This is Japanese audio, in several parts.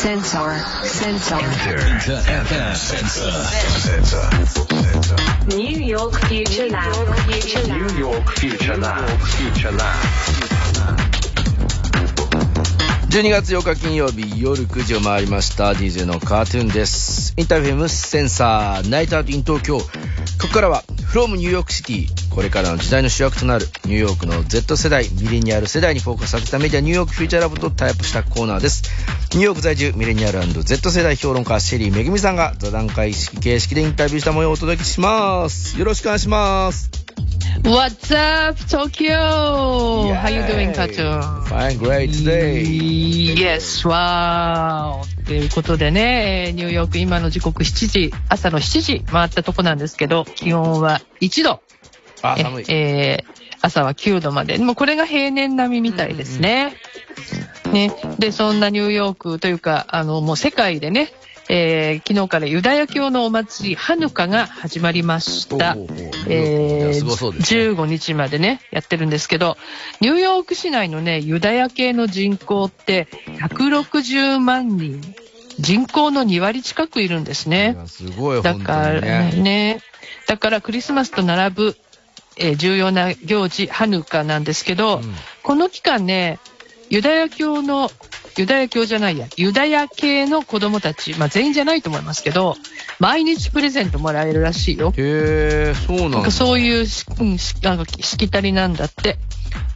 Sensor. Sensor. InterFM. Sensor. Sensor. New York Future Lab. Future Lab. New York Future Lab. Future Lab. 12月8日金曜日夜9時を回りました DJ のカートゥーンです InterFM Sensor Night Out in 東京ここからは from ニューヨークシティこれからの時代の主役となるニューヨークの Z 世代ミレニアル世代にフォーカスされたメディアニューヨークフューチャーラボとタイアップしたコーナーですニューヨーク在住ミレニアル &Z 世代評論家シェリーめぐみさんが座談会式形式でインタビューした模様をお届けしますよろしくお願いします What's up, Tokyo? How you doing. Cartoon? Fine, great today. Yes, wow. ということでね、えーニューヨーク今の時刻7時、朝の7時回ったとこなんですけど、気温は1度。あ、え寒い。えー朝は9度まで。もうこれが平年並みみたいですね。ね。で、そんなニューヨークというか、あの、もう世界でね、えー昨日からユダヤ教のお祭り、ハヌカが始まりました。えーやすごそうですね15日までね、やってるんですけど、ニューヨーク市内のね、ユダヤ系の人口って160万人。人口の2割近くいるんですねすごい、だから。ね、だからクリスマスと並ぶ、えー重要な行事、ハヌカなんですけど、うんこの期間ね、ユダヤ教の、ユダヤ教じゃないや、ユダヤ系の子供たち、まあ全員じゃないと思いますけど、毎日プレゼントもらえるらしいよ。へえ、そうなんだ。なんかそういうし、うん、しなんかしきたりなんだって。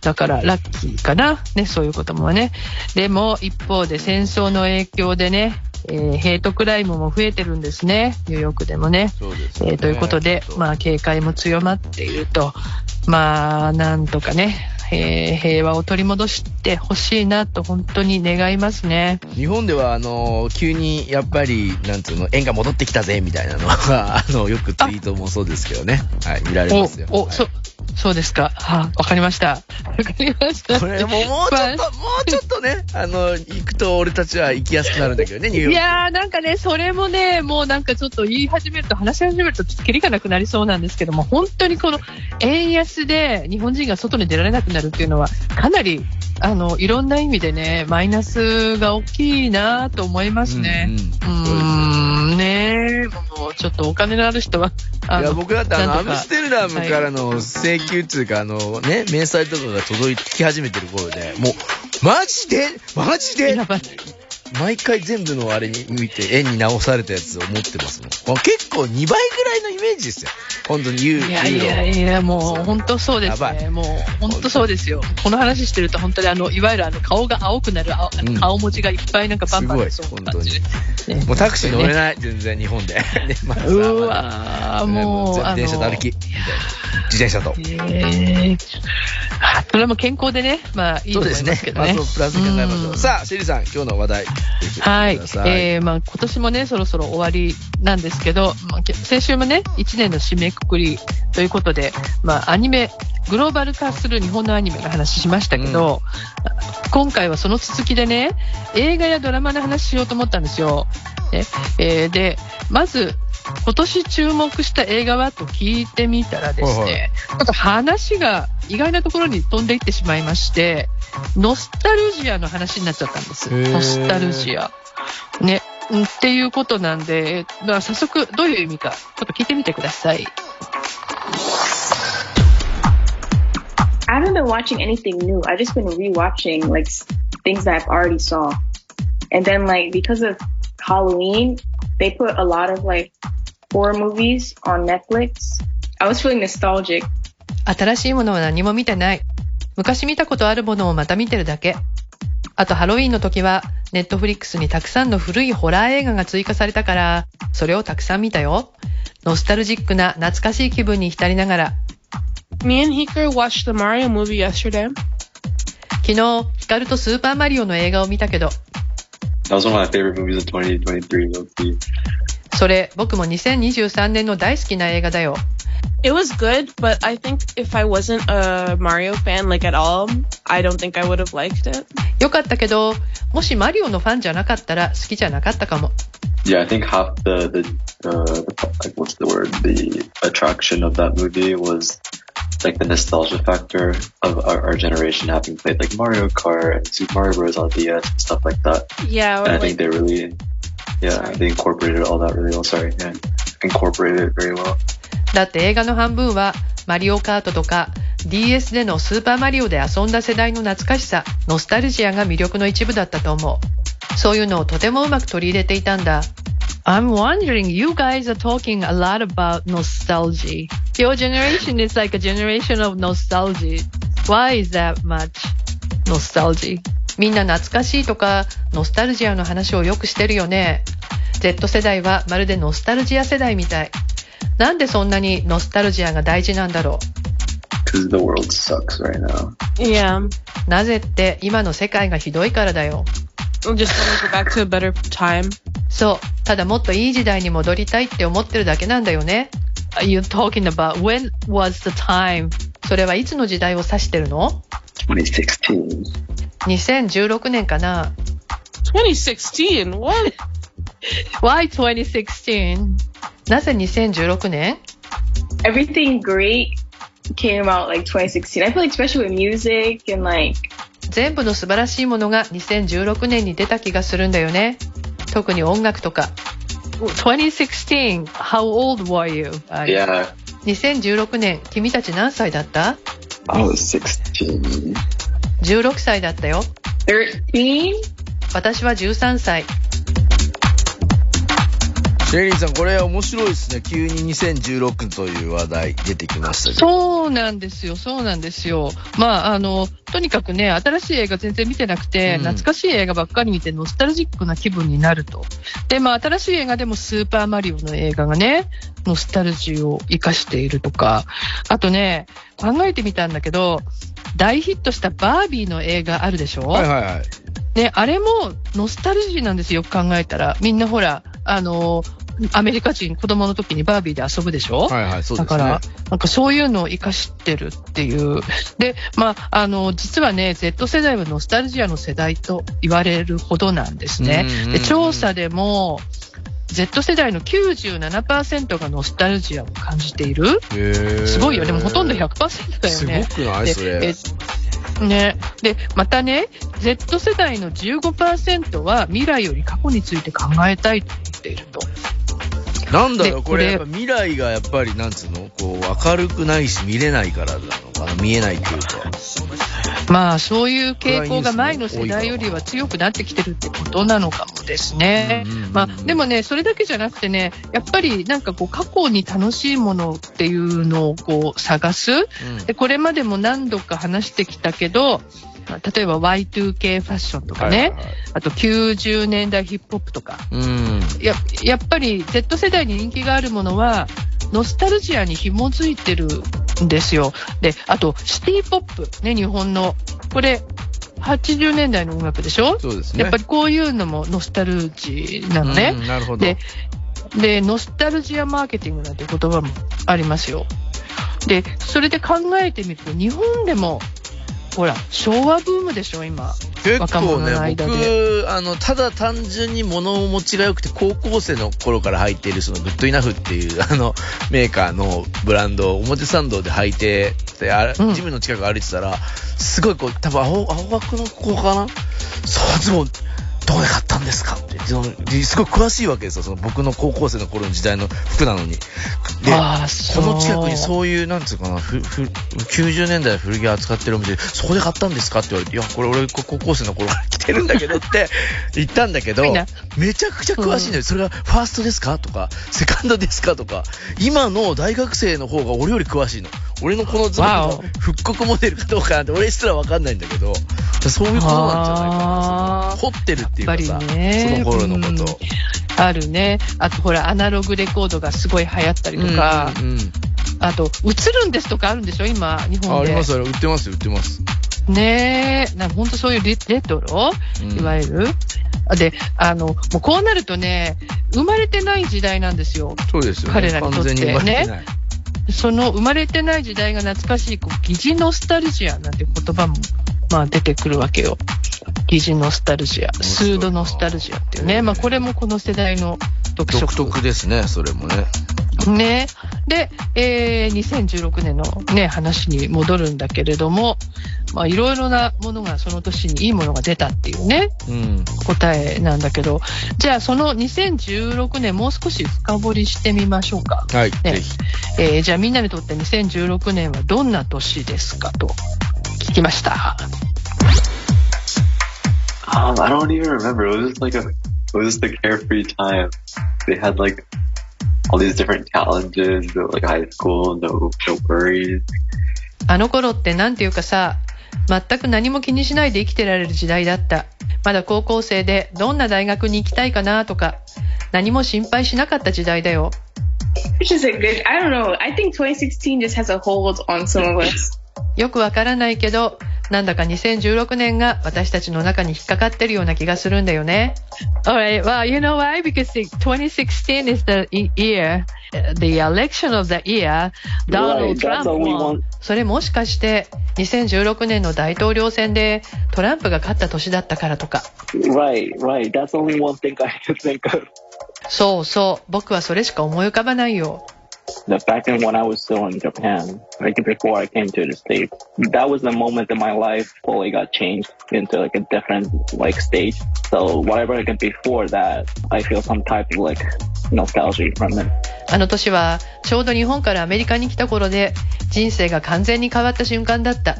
だからラッキーかな。ね、そういうこともね。でも一方で戦争の影響でね、えーヘイトクライムも増えてるんですね。ニューヨークでもね。そうですよねえーということで、まあ警戒も強まっていると。まあ、なんとかね、えー平和を取り戻してほしいなと本当に願いますね。日本では、あの、急に、やっぱり、なんつうの、円が戻ってきたぜ、みたいなのが、あの、よくツイートもそうですけどね。はい、見られますよ。お、お、はいそ、そうですか。はわかりました。わかりました。これもう、もうちょっと、まあもうちょっとね、あの、行くと俺たちは行きやすくなるんだけどね、ニューヨーク。いやーなんかね、それもね、もうなんかちょっと言い始めると、話し始めると、ちょっとキリがなくなりそうなんですけども、本当にこの円安で日本人が外に出られなくなるっていうのは、かなり、あの、いろんな意味でね、マイナスが大きいなと思いますね。うんうん。うーん、ねもうちょっとお金のある人は、あいや、僕だってあの、アムステルダムからの請求っていうか、あの、ね、明細とかが届いてき始めてる頃で、もう、マジで？マジで？毎回全部のあれに見て、円に直されたやつを持ってますもん。結構2倍ぐらいのイメージですよ。本当にユーいやい。やいや、もう本当そうですやばね。もう本当そうですよ。この話してると本当にあの、いわゆるあの、顔が青くなる青うん顔文字がいっぱいなんかバンバン出すごいそうな感じで。ねもうタクシー乗れない、全然日本で。ね まずはうわー、もう、あの、電車と歩き、みたいな。自転車と。えー、あそれも健康でね、まあいいと思いそうですねますけ。どね。まあ、そうプラスに考えましょう。んさあ、シェリーさん、今日の話題。はい。えー、まあ今年もね、そろそろ終わりなんですけど、まあ、け先週もね、1年の締めくくりということで、まあアニメ、グローバル化する日本のアニメの話しましたけど、今回はその続きでね、映画やドラマの話しようと思ったんですよ。ねえーで、まず、今年注目した映画はと聞いてみたらですね、はいはいちょっと話が意外なところに飛んでいってしまいまして、ノスタルジアの話になっちゃったんです。ノスタルジア。ね。うんっていうことなんで、だから早速どういう意味か、ちょっと聞いてみてください。I haven't been watching anything new. I've just been rewatching like things that I've already saw. And then like because of Halloween, they put a lot of like horror movies on Netflix. I was feeling nostalgic. 新しいものは何も見てない。昔見たことあるものをまた見てるだけ。あとハロウィンの時は、ネットフリックスにたくさんの古いホラー映画が追加されたから、それをたくさん見たよ。ノスタルジックな懐かしい気分に浸りながら、Me and Hikaru watched the Mario movie yesterday. 昨日、ヒカルとスーパーマリオの映画を見たけど、That was one of my favorite movies of 2023, low key. それ、僕も2023年の大好きな映画だよ。 It was good, but I think if I wasn't a Mario fan, like at all, I don't think I would have liked it. よかったけど、もしマリオのファンじゃなかったら好きじゃなかったかも。 Yeah, I think half the, the, uh, the, like, what's the word? The attraction of that movie was it's like the nostalgia factor of our, our generation having played like Mario Kart and Super Mario Bros. on DS and stuff like that. Yeah, And I think like they really, yeah, Sorry. they incorporated all that really well. Sorry, yeah, incorporated it very well. だって映画の半分はマリオカートとか DS でのスーパーマリオで遊んだ世代の懐かしさ、ノスタルジアが魅力の一部だったと思う。そういうのをとてもうまく取り入れていたんだ。I'm wondering, you guys are talking a lot about nostalgia. Your generation is like a generation of nostalgia. Why is that much nostalgia? みんな懐かしいとか、ノスタルジアの話をよくしてるよね。Z 世代はまるでノスタルジア世代みたい。なんでそんなにノスタルジアが大事なんだろ Because the world sucks right now. yeah, う。なぜって今の世界がひどいからだよ。I just to go back to a better time. そう。ただもっといい時代に戻りたいって思ってるだけなんだよね。Are you talking about when was the time? それはいつの時代を指してるの 2016. 2016年かな 2016. What? Why 2016? なぜ2016年 Everything great came out like 2016. I feel like especially with music and like 全部の素晴らしいものが2016年に出た気がするんだよね。特に音楽とか。2016, how old were you? Yeah, 2016年、君たち何歳だった？I was 16. ?16 歳だったよ。13. 私は13歳。シェリーさん、これ面白いですね。急に2016という話題出てきましたけど。そうなんですよ、そうなんですよ。まあ、あの、とにかくね、新しい映画全然見てなくて、うん懐かしい映画ばっかり見て、ノスタルジックな気分になると。で、まあ、新しい映画でもスーパーマリオの映画がね、ノスタルジーを活かしているとか、あとね、考えてみたんだけど、大ヒットしたバービーの映画あるでしょ？はいはいはい。ね、あれもノスタルジーなんですよ、よく考えたら。みんなほら、あの、アメリカ人、子供の時にバービーで遊ぶでしょ？はいはい、そうですね。だから、なんかそういうのを活かしてるっていう。で、まあ、あの、実はね、Z 世代はノスタルジアの世代と言われるほどなんですねうんうんうん。で、調査でも、Z 世代の97%がノスタルジアを感じているすごいよね。もうほとんど100%だよすね。ごくないでそれ。えね。で、またね、Z 世代の15%は未来より過去について考えたいと思っていると。なんだろう、でこれ、未来がやっぱり、なんつうの？こう、明るくないし見れないからなのかな？見えないっていうか。まあ、そういう傾向が前の世代よりは強くなってきてるってことなのかもですね。まあ、でもね、それだけじゃなくてね、やっぱりなんかこう、過去に楽しいものっていうのをこう、探す。うんで、これまでも何度か話してきたけど、まあ例えば Y2K ファッションとかね、はいはいはいあと90年代ヒップホップとか、うん。ややっぱり Z 世代に人気があるものは、ノスタルジアに紐づいてるんですよ。で、あと、シティポップ、ね、日本の。これ、80年代の音楽でしょ？そうですね。やっぱりこういうのもノスタルジーなのね。うんなるほど。で、で、ノスタルジアマーケティングなんて言葉もありますよ。で、それで考えてみると、日本でも、ほら、昭和ブームでしょ、今。結構ね僕で、あの、ただ単純に物持ちが良くて、高校生の頃から履いている、その、グッドイナフっていう、あの、メーカーのブランドを表参道で履いて、で、あジムの近く歩いてたら、すごいこう、多分青、青学の子かな？そう、ズボン、どこで買ったんですか？って、そのですごい詳しいわけですよ、その僕の高校生の頃の時代の服なのに。で、この近くにう。そういう、なんつうかな、ふ、ふ、90年代の古着扱ってるお店で、そこで買ったんですか？って言われて、いや、これ俺こ高校生の頃から着てるんだけどって 言ったんだけどめちゃくちゃ詳しいんだよ。それがファーストですか？とか、セカンドですか？とか、今の大学生の方が俺より詳しいの。俺のこのズボンの復刻モデルかどうかなんて俺すらわかんないんだけど、そういうことなんじゃないかな。掘ってるっていうかさ、りね。その頃のこと。うんあるね。あとほら、アナログレコードがすごい流行ったりとか、うんうんうんあと、映るんですとかあるんでしょ？今、日あ本で。あります、あれ売ってますよ、売ってます。ねえ、なんか本当そういうレレトロ、うんいわゆる？で、あの、もうこうなるとね、生まれてない時代なんですよ。そうですよね。彼らにとって完全に生まれてない。その生まれてない時代が懐かしい、こう疑似ノスタルジアなんて言葉も、まあ出てくるわけよ。疑似ノスタルジア、スードノスタルジアっていうね。まあこれもこの世代の特色。独特ですね、それもね。ね。で、えー2016年のね、話に戻るんだけれども、まあ、いろいろなものがその年にいいものが出たっていうね、うん。答えなんだけど、じゃあその2016年もう少し深掘りしてみましょうか。はい、ねぜひ。えーじゃあみんなにとって2016年はどんな年ですかと聞きました？Um, I don't even remember. It was just like a, it was just a carefree time. They had like all these different challenges, but like high school, no, no worries. あの頃ってなんていうかさ、全く何も気にしないで生きてられる時代だった。まだ高校生でどんな大学に行きたいかなとか、何も心配しなかった時代だよ。Which is a good, I don't know. I think 2016 just has a hold on some of us. よくわからないけど、なんだか2016年が私たちの中に引っかかってるような気がするんだよね。Alright, well, you know why? Because the 2016 is the e- year, the election of the year, Donald Trump won. それもしかして2016年の大統領選でトランプが勝った年だったからとか。Right, right. That's only one thing I can think of. そうそう、僕はそれしか思い浮かばないよ。The back then when I was still in Japan, like before I came to the States, that was the moment in my life fully got changed into like a different like stage. So whatever I did before that, I feel some type of like nostalgia from it. あの年はちょうど日本からアメリカに来た頃で人生が完全に変わった瞬間だった。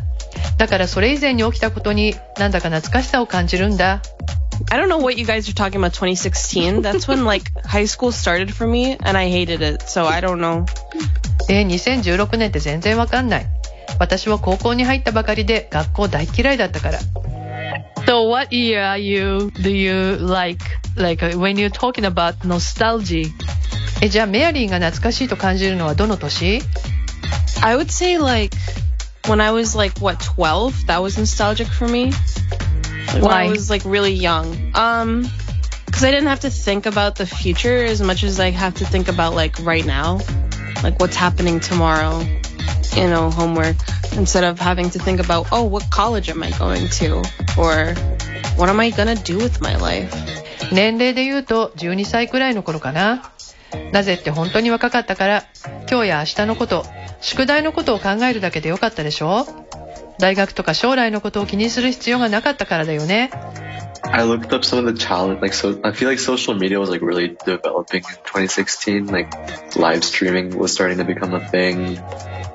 だからそれ以前に起きたことになんだか懐かしさを感じるんだ。I don't know what you guys are talking about 2016. That's when like high school started for me and I hated it. So I don't know. えー、2016年って全然わかんない。私は高校に入ったばかりで学校大嫌いだったから。So what year are you, do you like, like when you're talking about nostalgia? え、じゃあメアリーが懐かしいと感じるのはどの年 I would say like when I was like what 12, that was nostalgic for me. Like, when I Why? was like really young. Um cuz I didn't have to think about the future as much as I have to think about like right now. Like what's happening tomorrow. You know, homework instead of having to think about, "Oh, what college am I going to?" or what am I going to do with my life? 年齢で言うと12歳くらいの頃かな。なぜって本当に若かったから、今日や明日のこと、宿題のことを考えるだけでよかったでしょ 大学とか将来のことを気にする必要がなかったからだよね。 I looked up some of the challenge, like so. I feel like social media was like really developing in 2016. Like live streaming was starting to become a thing.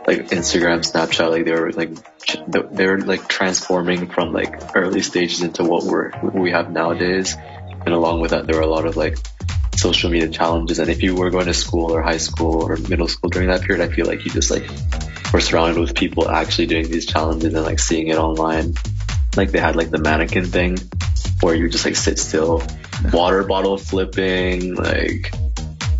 Like Instagram, Snapchat, like they were like ch- they were like transforming from like early stages into what we're what we have nowadays. And along with that, there were a lot of like social media challenges. And if you were going to school or high school or middle school during that period, I feel like you just like were surrounded with people actually doing these challenges and like seeing it online. Like they had like the mannequin thing where you just like sit still, water bottle flipping, like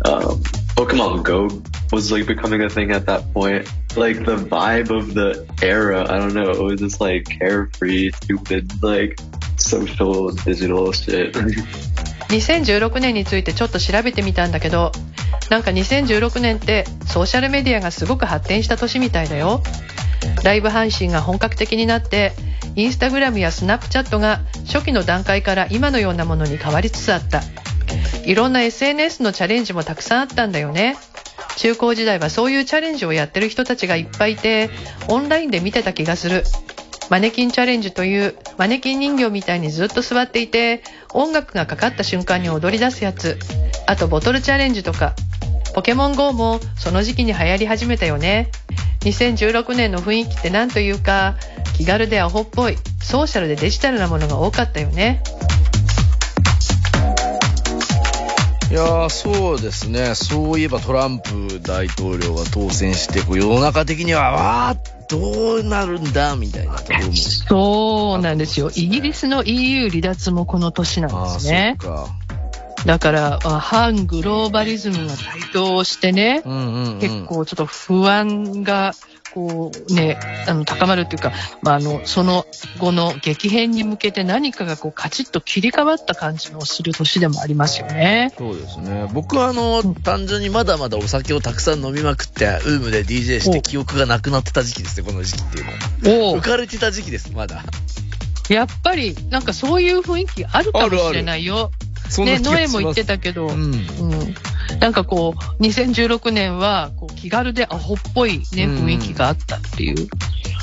um, Pokemon Go was like becoming a thing at that point. Like the vibe of the era, I don't know, it was just like carefree, stupid, like social digital shit. 2016年についてちょっと調べてみたんだけど、 なんか2016年ってソーシャルメディアがすごく発展した年みたいだよ。ライブ配信が本格的になって、インスタグラムやスナップチャットが初期の段階から今のようなものに変わりつつあった。いろんな SNS のチャレンジもたくさんあったんだよね。中高時代はそういうチャレンジをやってる人たちがいっぱいいて、オンラインで見てた気がする。マネキンチャレンジというマネキン人形みたいにずっと座っていて、音楽がかかった瞬間に踊り出すやつ。あとボトルチャレンジとか。ポケモン GO もその時期に流行り始めたよね。2016年の雰囲気ってなんというか、気軽でアホっぽい、ソーシャルでデジタルなものが多かったよね。いやー、そうですね。そういえばトランプ大統領が当選して、こう世の中的には、わー、どうなるんだ、みたいなところも。そうなんですよ。イギリスの EU 離脱もこの年なんああ、そですねっ。か。だから、あ反グローバリズムが台頭してね、うんうん、うん。結構ちょっと不安が、こうね、あの、高まるっていうか、まあ、あの、その後の激変に向けて何かがこうカチッと切り替わった感じのする年でもありますよね。そうですね。僕はあの、単純にまだまだお酒をたくさん飲みまくって、ウームで DJ して記憶がなくなってた時期ですね、この時期っていうのは。お浮かれてた時期です、まだ。やっぱり、なんかそういう雰囲気あるかもしれないよ。ね、そんな気がノエも言ってたけど、うん。うん。なんかこう、2016年はこう気軽でアホっぽいね、うん雰囲気があったっていう。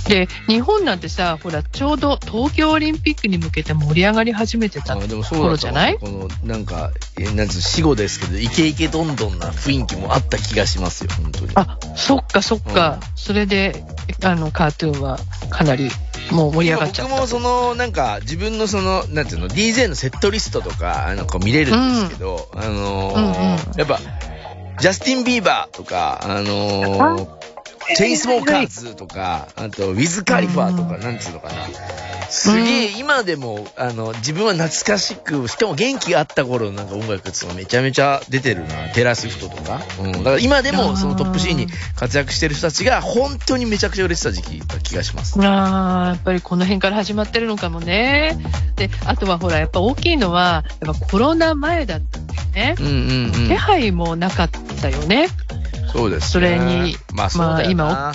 で、日本なんてさ、ほら、ちょうど東京オリンピックに向けて盛り上がり始めてたあでもそうだ頃じゃない？この、なんか、えなんつう、死後ですけど、イケイケどんどんな雰囲気もあった気がしますよ、本当に。あ、そっかそっか。うんそれで、あの、カートゥーンはかなりもう盛り上がっちゃった。僕もその、なんか、自分のその、なんていうの、DJ のセットリストとか、あの、こう見れるんですけど、あのーうんうんやっぱ、ジャスティン・ビーバーとか、あのーチェインスモーカーズとか、あと、ウィズ・カリファーとか、なんつうのかな。すげえ、今でも、あの、自分は懐かしく、しかも元気があった頃のなんか音楽ってめちゃめちゃ出てるな。テラスフトとか。うん。だから今でも、そのトップシーンに活躍してる人たちが、本当にめちゃくちゃ売れてた時期だ気がします。ああ、やっぱりこの辺から始まってるのかもね。で、あとはほら、やっぱ大きいのは、やっぱコロナ前だったんだよね。うんうんうん。手配もなかったよね。そうです、ね。それにまあ。まあ今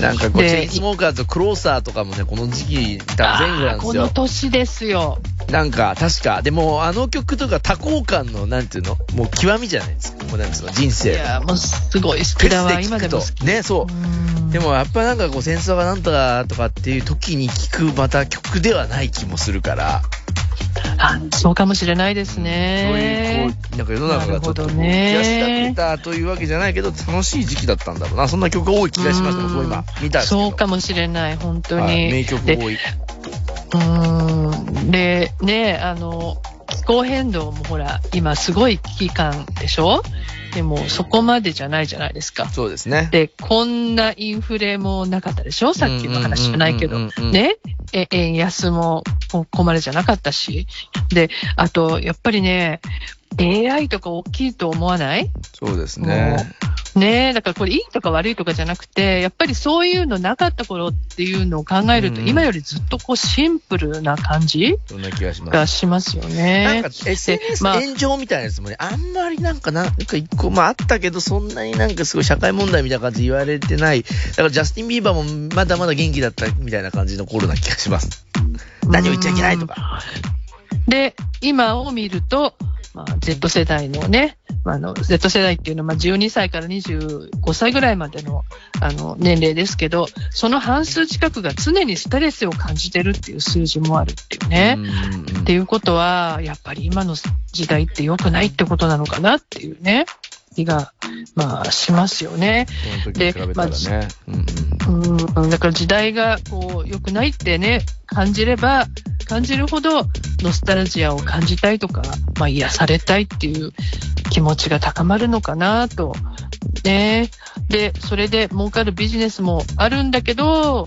なんかこう、でチェインスモーカーズとクローサーとかもね、この時期、多分前後なんですよこの。年ですよ。なんか、確か。でも、あの曲とか多幸感の、なんていうのもう極みじゃないですか。もうなんですか、人い生。や、もうすごい好フきだ今でも好き。。ね、そう。うんでもやっぱなんかこう戦争がなんとかとかっていう時に聴くまた曲ではない気もするから、あそうかもしれないですそういうね。こう、なんか世の中がちょっと冷やし立ってたというわけじゃないけど、楽しい時期だったんだろうな。そんな曲が多い気がしましたもん、そう今、見た。そうかもしれない、本当に。はい名曲で多い。うーん。で、ね、あの、気候変動もほら、今すごい危機感でしょ？でも、そこまでじゃないじゃないですか。そうですね。で、こんなインフレもなかったでしょ？さっきの話じゃないけど。ね？え、円安もここまでじゃなかったし。で、あと、やっぱりね、AI とか大きいと思わない？そうですね。ねえ、だからこれいいとか悪いとかじゃなくて、やっぱりそういうのなかった頃っていうのを考えると、うん今よりずっとこうシンプルな感じそんな気がします。がしますよなんねか。SNS まあ炎上みたいなやつもね、あんまりなんかな、なんか一個、まああったけど、そんなになんかすごい社会問題みたいな感じで言われてない。だからジャスティン・ビーバーもまだまだ元気だったみたいな感じの頃な気がします。何を言っちゃいけないとか。で、今を見ると、まあ、Z 世代のね、まあ、あの Z 世代っていうのはまあ12歳から25歳ぐらいまでのあの年齢ですけど、その半数近くが常にストレスを感じてるっていう数字もあるっていうね。うんうんうんっていうことは、やっぱり今の時代って良くないってことなのかなっていうね、気が、まあ、しますよね。その時に比べたらね。うんうんうん、だから時代がこう良くないってね、感じれば、感じるほどノスタルジアを感じたいとか、まあ癒されたいっていう気持ちが高まるのかなと。ね。で、それで儲かるビジネスもあるんだけど、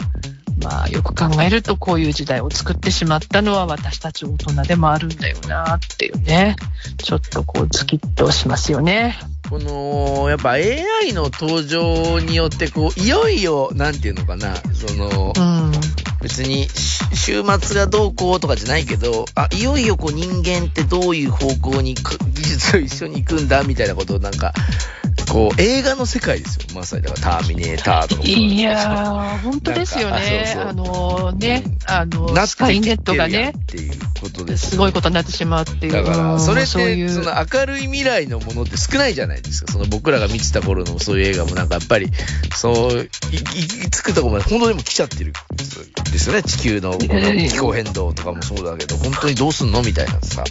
まあよく考えるとこういう時代を作ってしまったのは私たち大人でもあるんだよなっていうね。ちょっとこうズキッとしますよね。この、やっぱ AI の登場によって、こう、いよいよ、なんていうのかな、その、うん。別に、し週末がどうこうとかじゃないけど、あ、いよいよこう人間ってどういう方向にか技術と一緒に行くんだみたいなことをなんか、こう、映画の世界ですよ。まさに、だからターミネーターとか。いやー、本当ですよね。あなんかそうのね、あの、なスカイネットがね、っていうことです。すごいことになってしまうっていう。だから、うんそれって、そういうその明るい未来のものって少ないじゃないですか。その僕らが見てた頃のそういう映画もなんかやっぱり、そう、い行き着くとこまで本当にもう来ちゃってるんですよね。地球のこの気候変動とかもそうだけど、本当にどうすんのみたいなさ。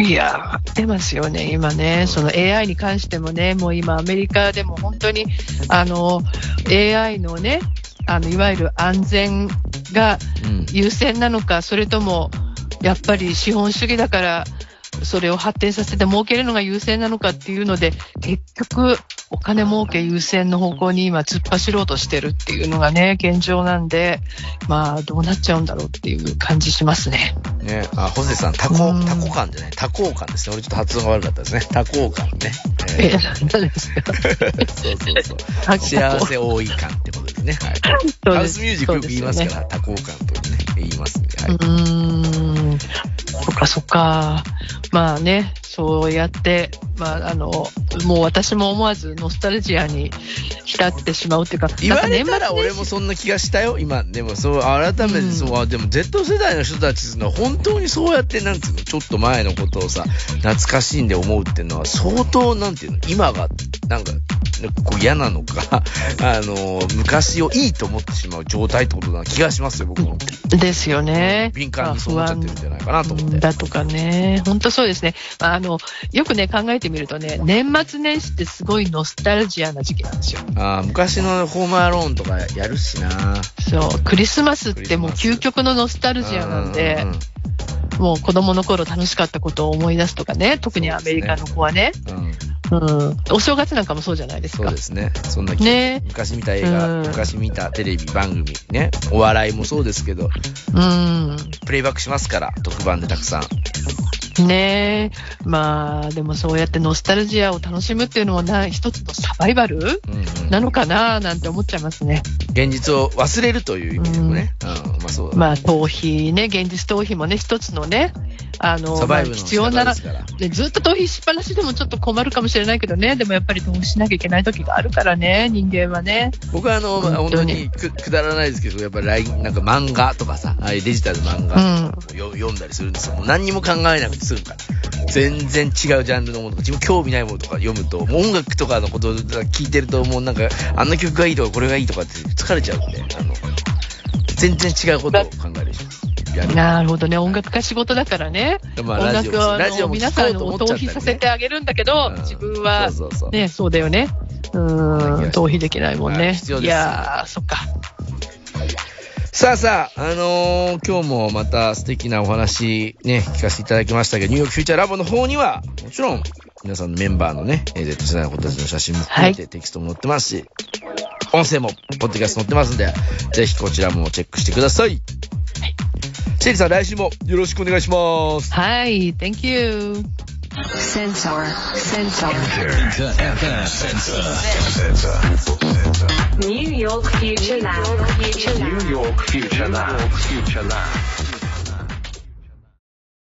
いやー、出ますよね、今ね。その AI に関してもね、もう今アメリカでも本当に、あの、AI のね、あの、いわゆる安全がうん。優先なのか、それとも、やっぱり資本主義だから、それを発展させて儲けるのが優先なのかっていうので、結局、お金儲け優先の方向に今突っ走ろうとしてるっていうのがね、現状なんで、まあ、どうなっちゃうんだろうっていう感じしますね。ね。あ、ホセさん、タコうん、タコ感じゃない？タコ感ですね。俺ちょっと発音が悪かったですね。タコ感ね。え、え何ですか？ーそうそうそう。幸せ多い感ってことですね。はい。ハウスミュージックよく言いますから、多幸感というね。言いますんで、はいうーん。そっかそっか。まあね、そうやって、まああの、もう私も思わずノスタルジアに浸ってしまうっていうか、言われたら俺もそんな気がしたよ、今。でもそう、改めてそう、あでも Z 世代の人たちのは本当にそうやって、なんつうの、ちょっと前のことをさ、懐かしんで思うっていうのは相当、なんていうの、今が、なんか、こう嫌なのか、あの、昔をいいと思ってしまう状態ってことな気がしますよ、僕も。ですよね。敏感にそう思っちゃってるんじゃないかなと思って。だとかね。本当そうですね。まああの、よくね、考えてみるとね、年末年始ってすごいノスタルジアな時期なんですよ。あー昔のホームアローンとかやるしな。そう、クリスマスってもう究極のノスタルジアなんでもう子供の頃楽しかったことを思い出すとかね、特にアメリカの子はね。うんうん。お正月なんかもそうじゃないですかそうで。すね。そんな気ね昔見た映画、うん昔見たテレビ番組ね。お笑いもそうですけど、うん。プレイバックしますから、特番でたくさん。ねえ。まあ、でもそうやってノスタルジアを楽しむっていうのもな、一つのサバイバルうんうんなのかななんて思っちゃいますね。現実を忘れるという意味でもね。うん、まあそうだ。まあ、逃避ね、現実逃避もね、一つのね、あの、まあサバイブの必要なら、仕方ですからでずっと逃避しっぱなしでもちょっと困るかもしれないけどね、でもやっぱり逃避しなきゃいけない時があるからね、人間はね。僕はあの、まあ本当本当ににくくだらないですけど、やっぱり LINE、なんか漫画とかさ、ああいうデジタル漫う画ん。をよ読んだりするんですよ。もう何にも考えなくて済むから。全然違うジャンルのものとか、自分興味ないものとか読むと、もう音楽とかのこと聞いてると、もうなんか、あんな曲がいいとか、これがいいとかって疲れちゃうんで、あの、全然違うことを考えるします。やるなるほどね、音楽家仕事だからね。まあ音ラジオも楽は、ラジオも聞皆さんを逃避させてあげるんだけど、うん自分は。ね、そうだよね。うーん、逃避できないもんはいね。いやー、そっか。さあさあ、あのー今日もまた素敵なお話ね、聞かせていただきましたけど、ニューヨークフューチャーラボの方には、もちろん、皆さんのメンバーのね、えー Z 世代の子たちの写真も含めてテキストも載ってますし、音声も、ポッドキャスト載ってますんで、ぜひこちらもチェックしてください。シェリーさん、来週もよろしくお願いします。はい、Thank you. Sensor. Sensor. Inter FM Sensor. New York Future Lab. Future Lab. New York Future Lab. Future Lab.